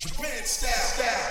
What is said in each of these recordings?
Japan style. Here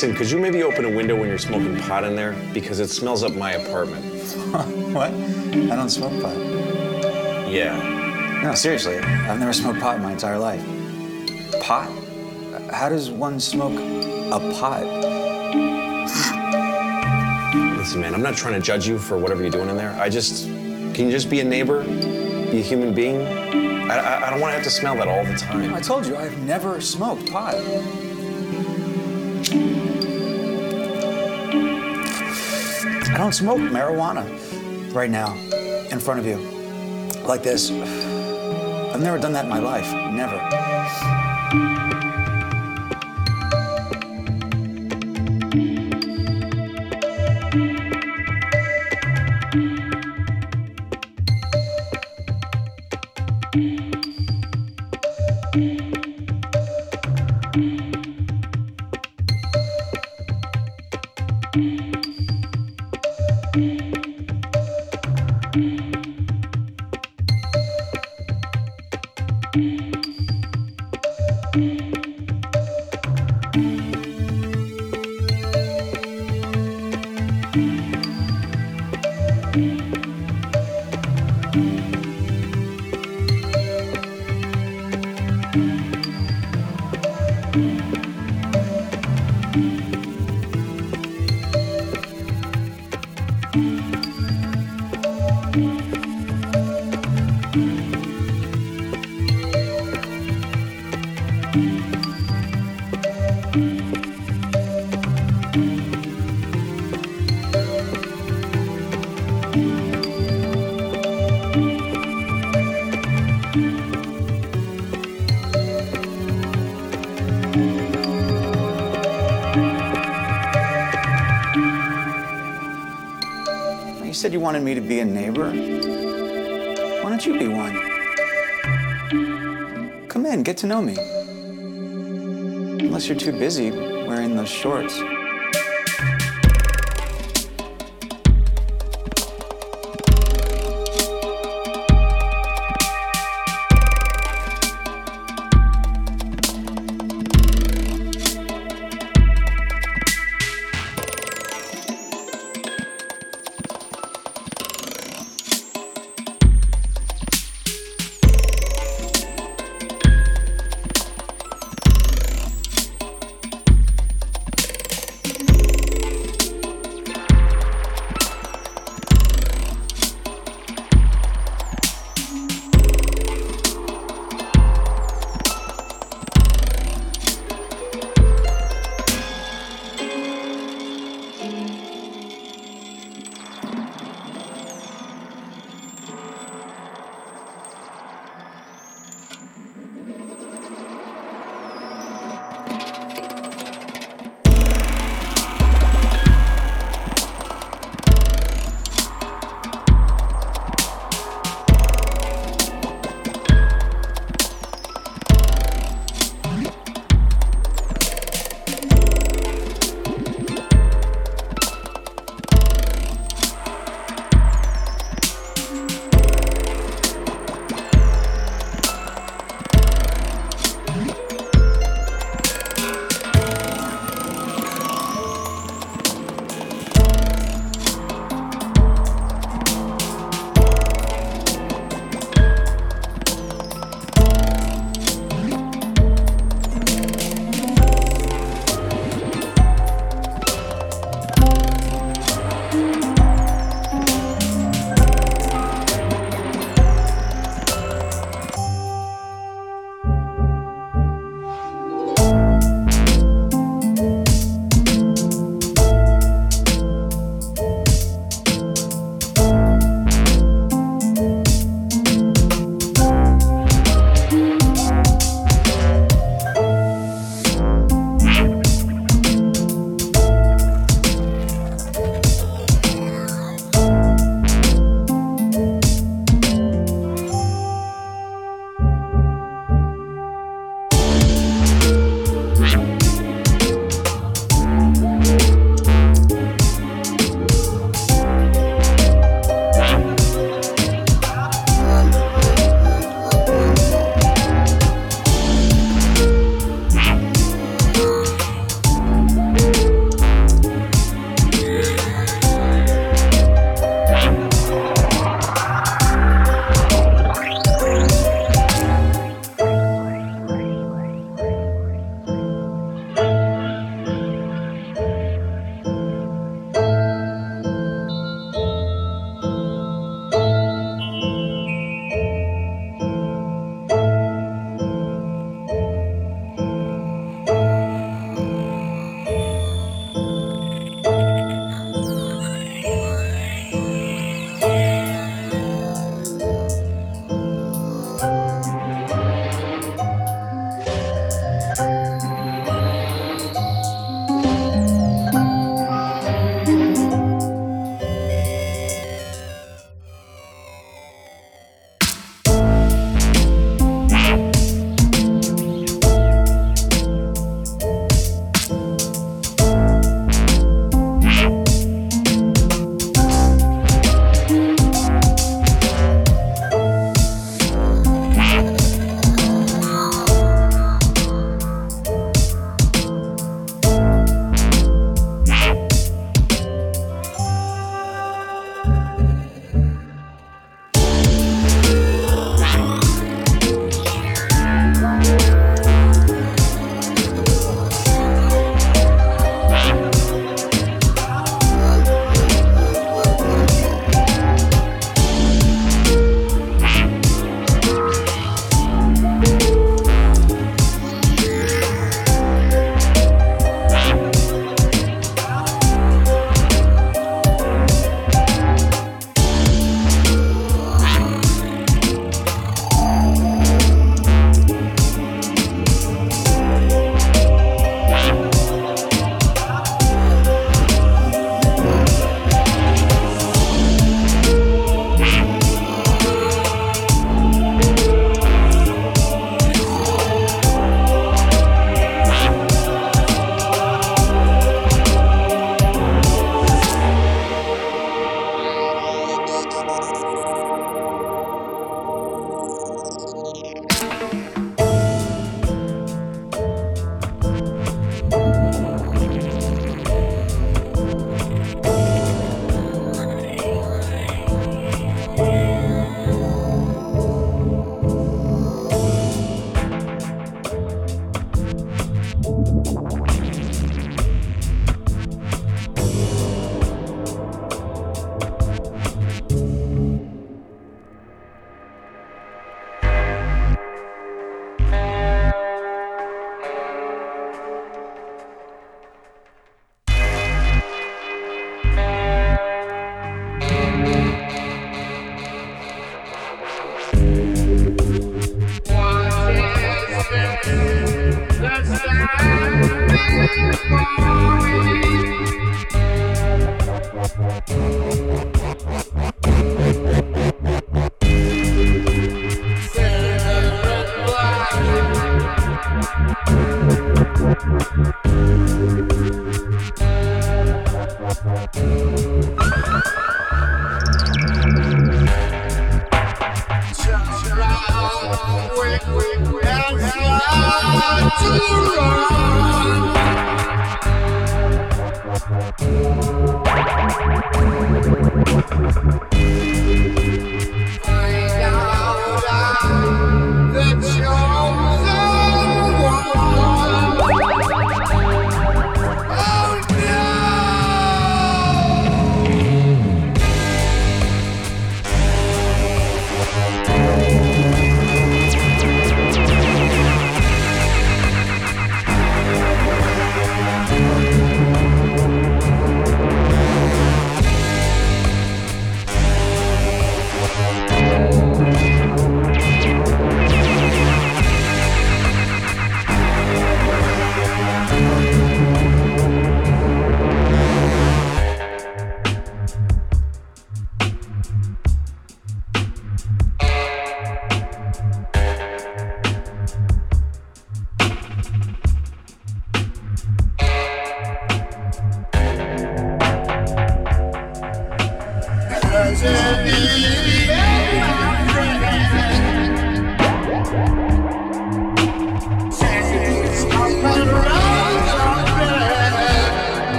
Listen, could you maybe open a window when you're smoking pot in there? Because it smells up my apartment. what? I don't smoke pot. Yeah. No, seriously, I've never smoked pot in my entire life. Pot? How does one smoke a pot? Listen, man, I'm not trying to judge you for whatever you're doing in there. I just, can you just be a neighbor? Be a human being? I, I, I don't want to have to smell that all the time. I told you, I've never smoked pot. Don't smoke marijuana right now in front of you like this. I've never done that in my life. Never. Said you wanted me to be a neighbor. Why don't you be one? Come in, get to know me. Unless you're too busy wearing those shorts.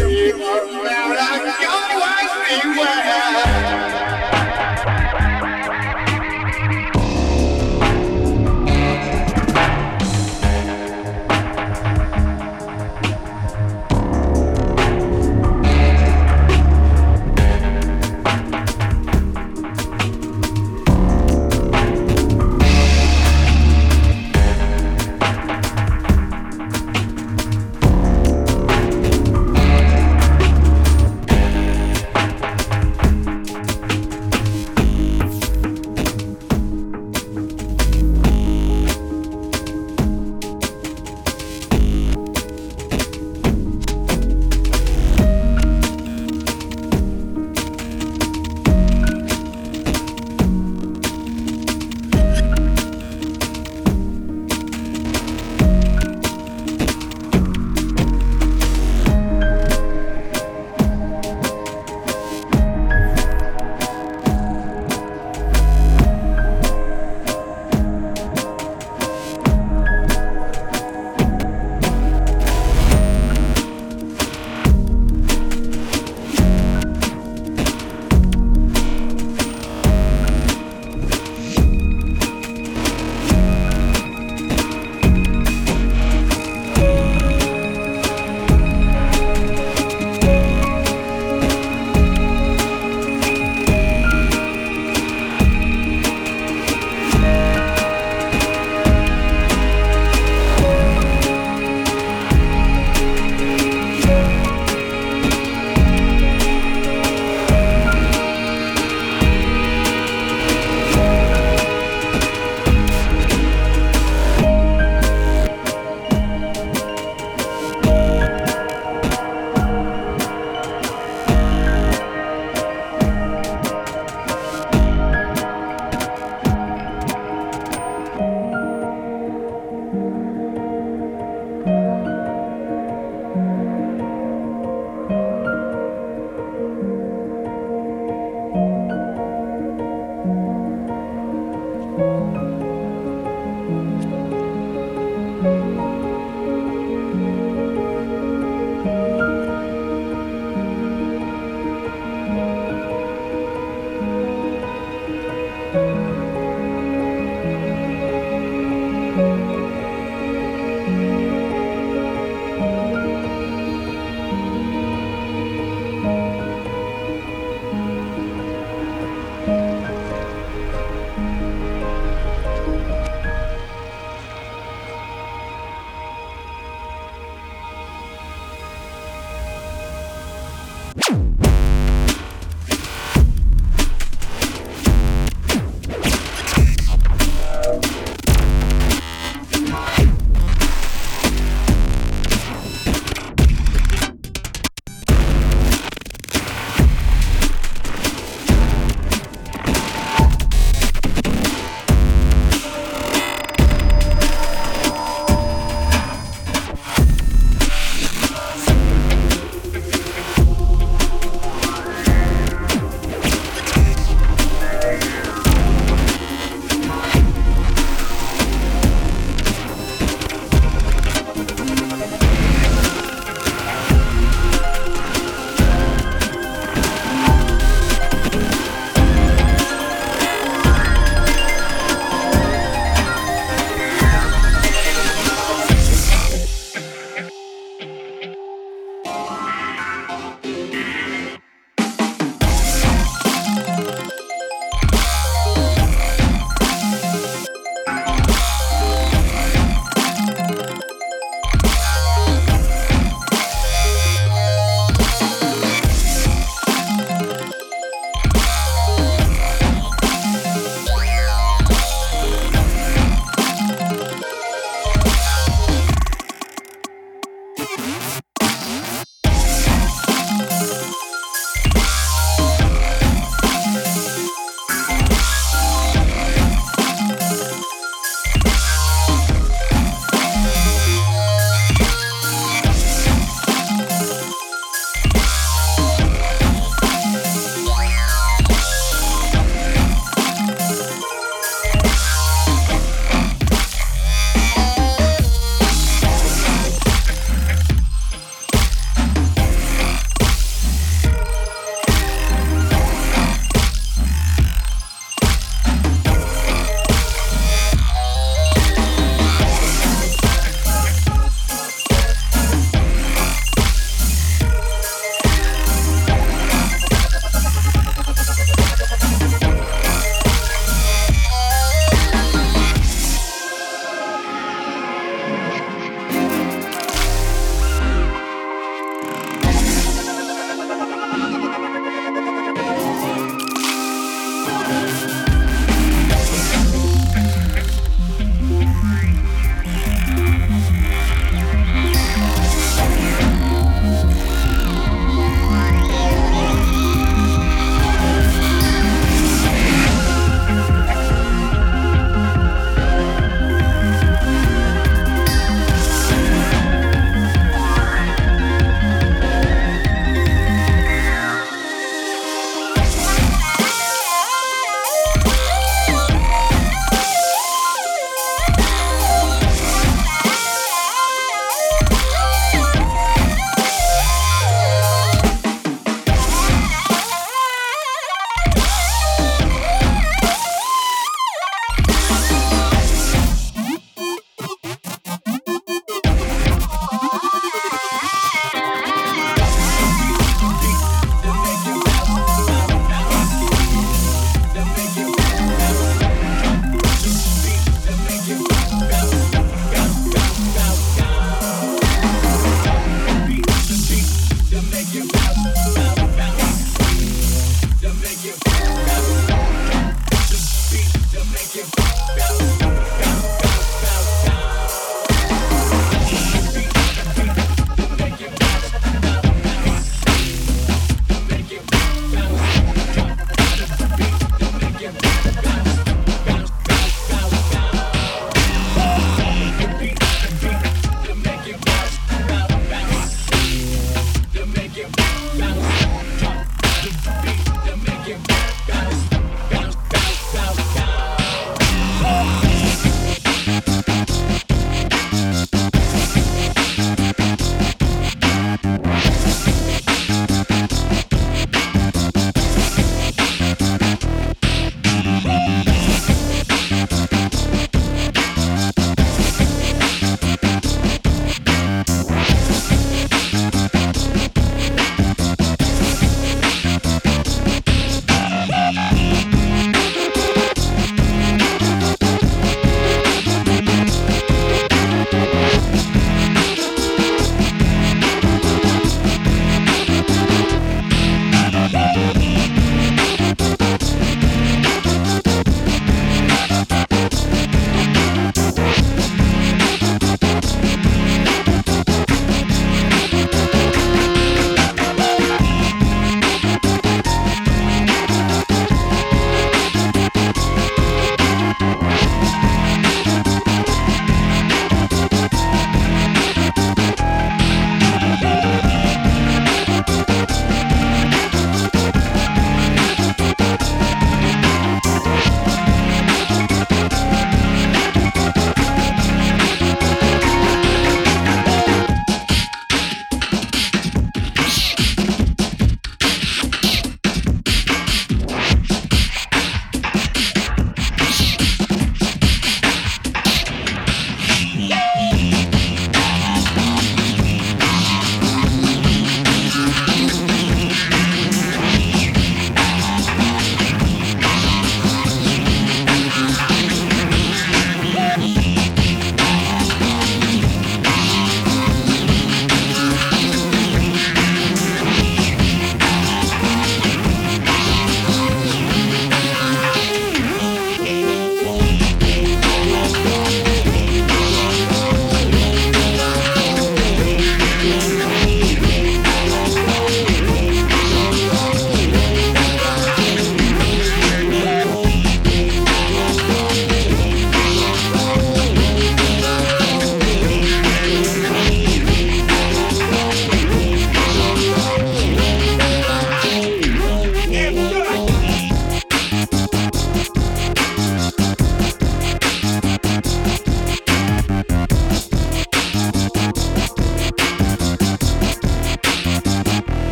Thank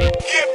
Yeah.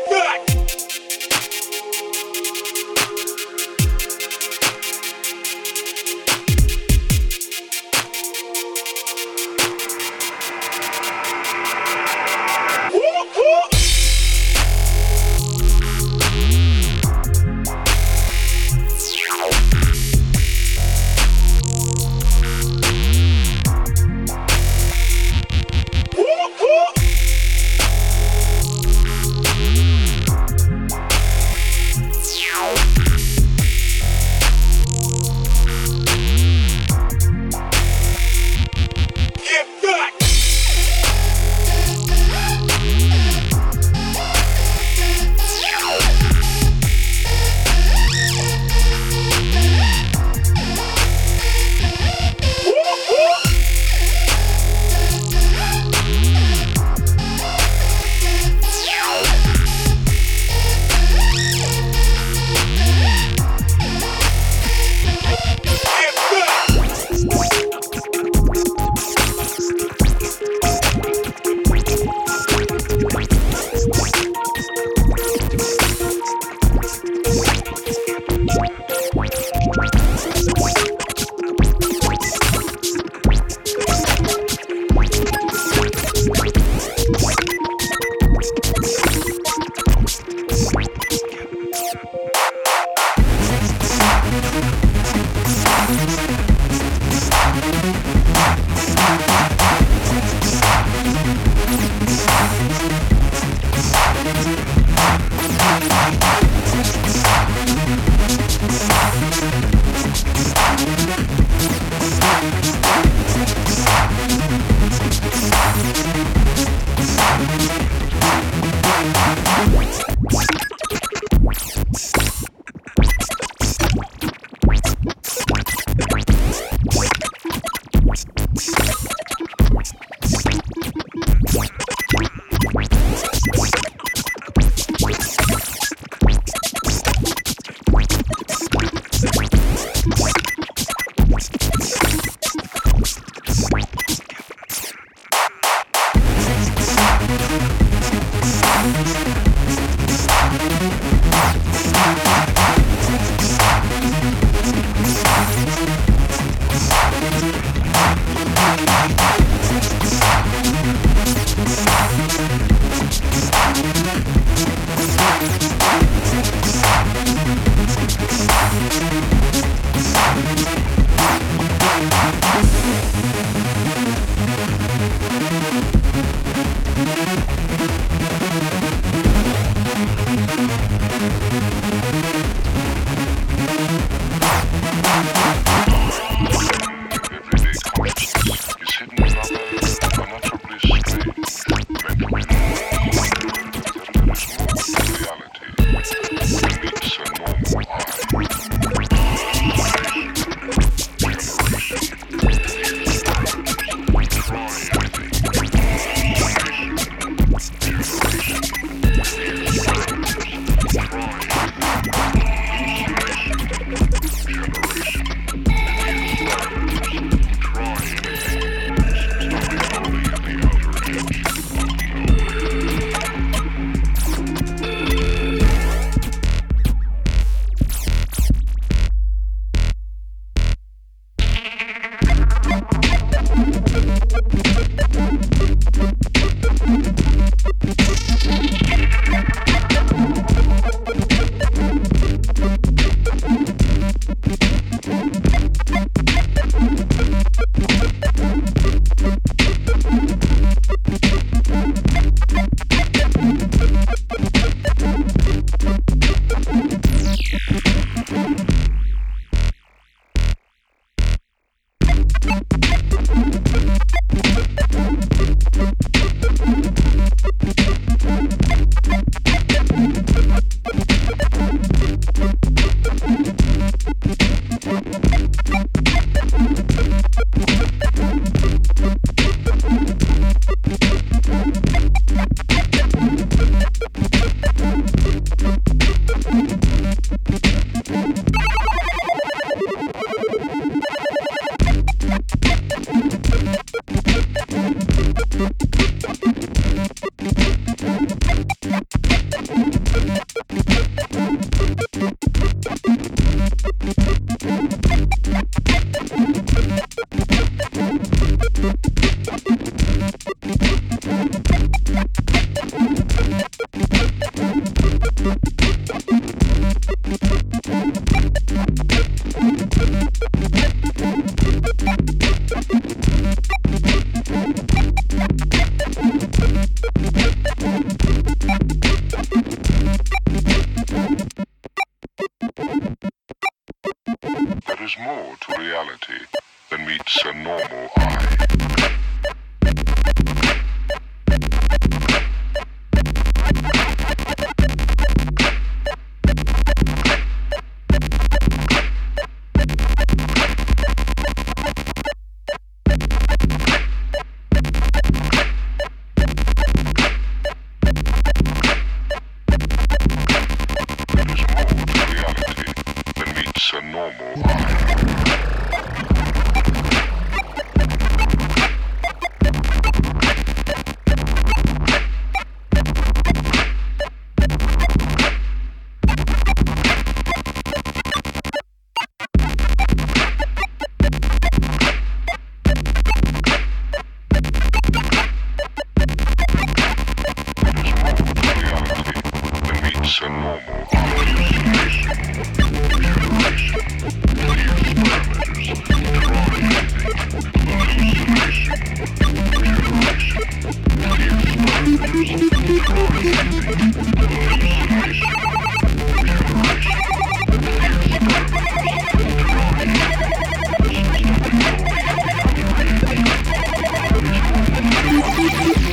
Is more to reality than meets a normal eye.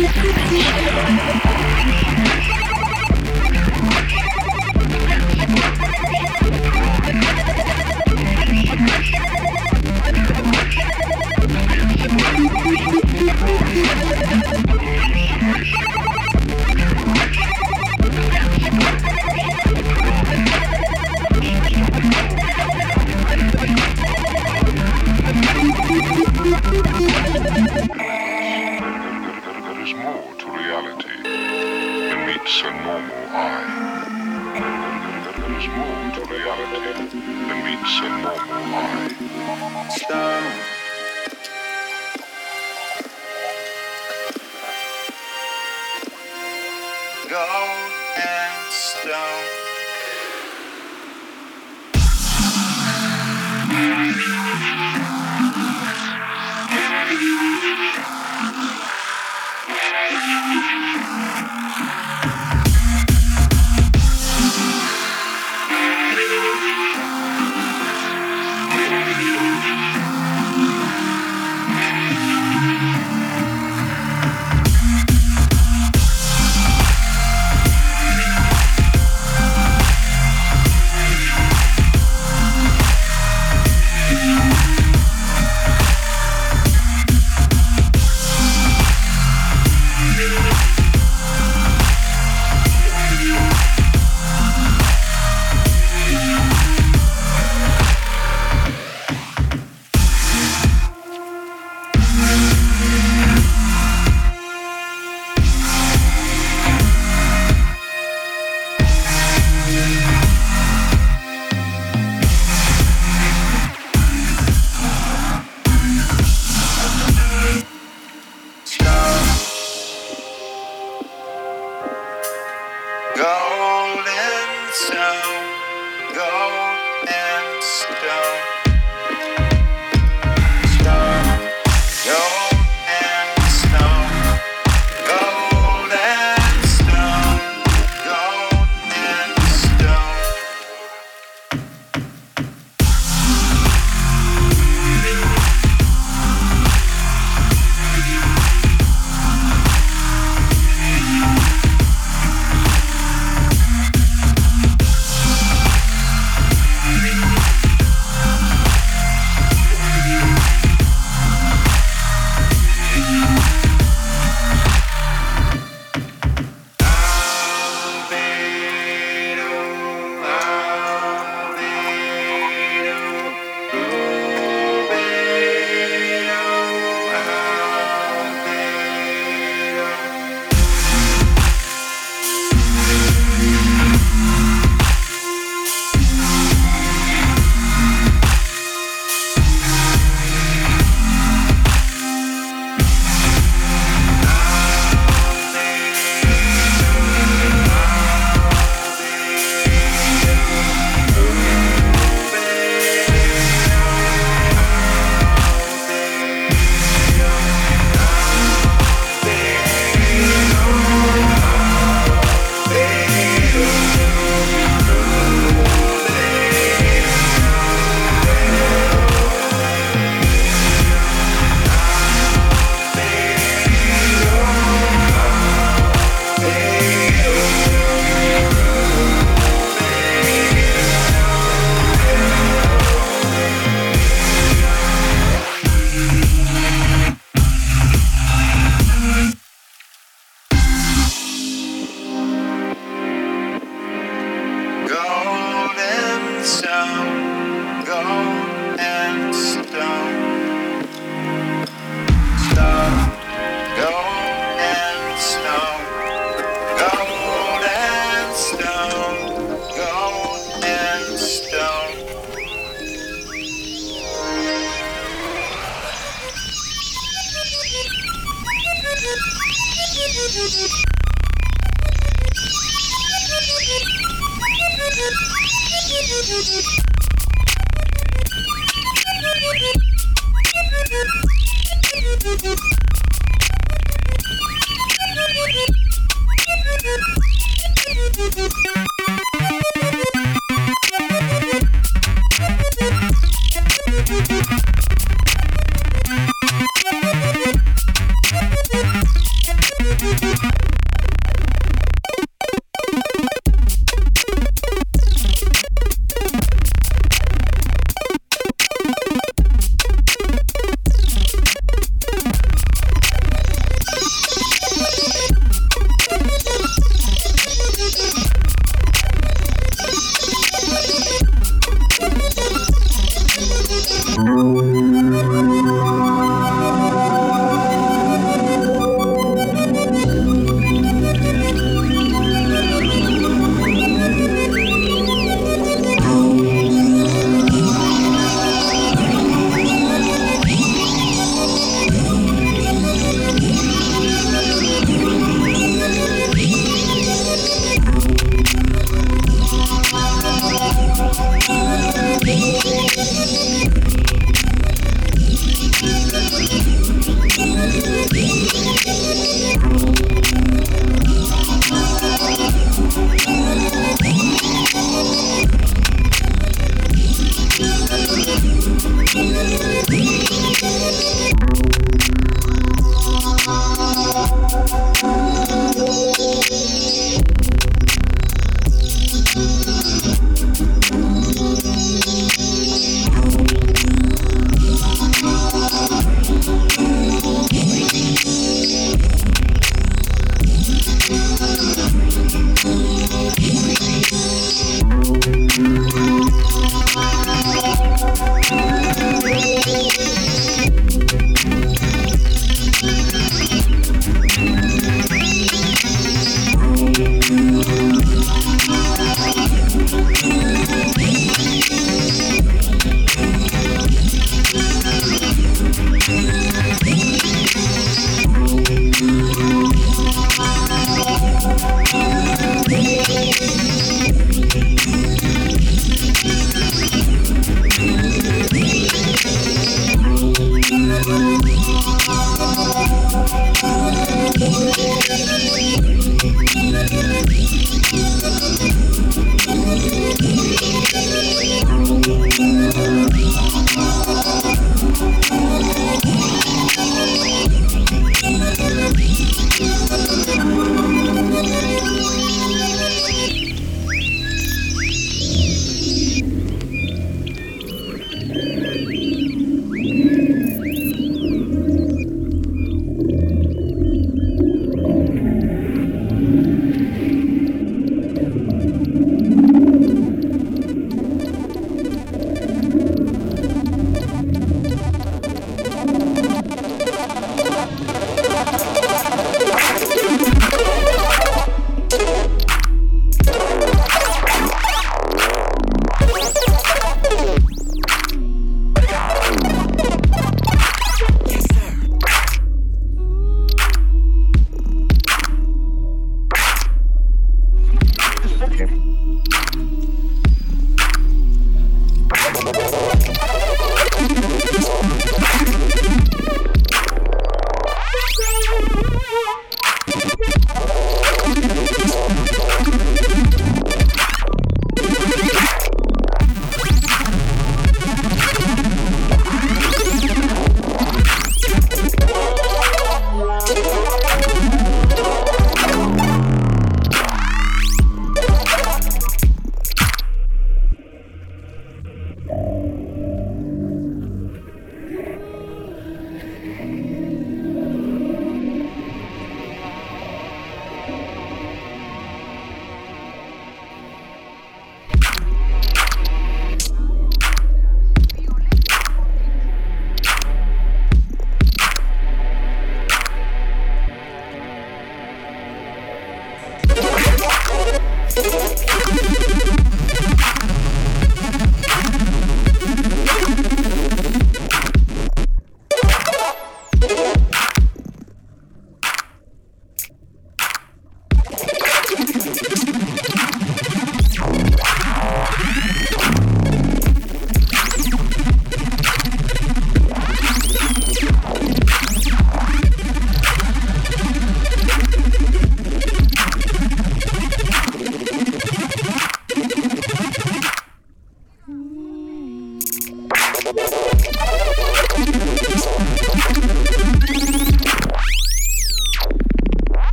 Yeah.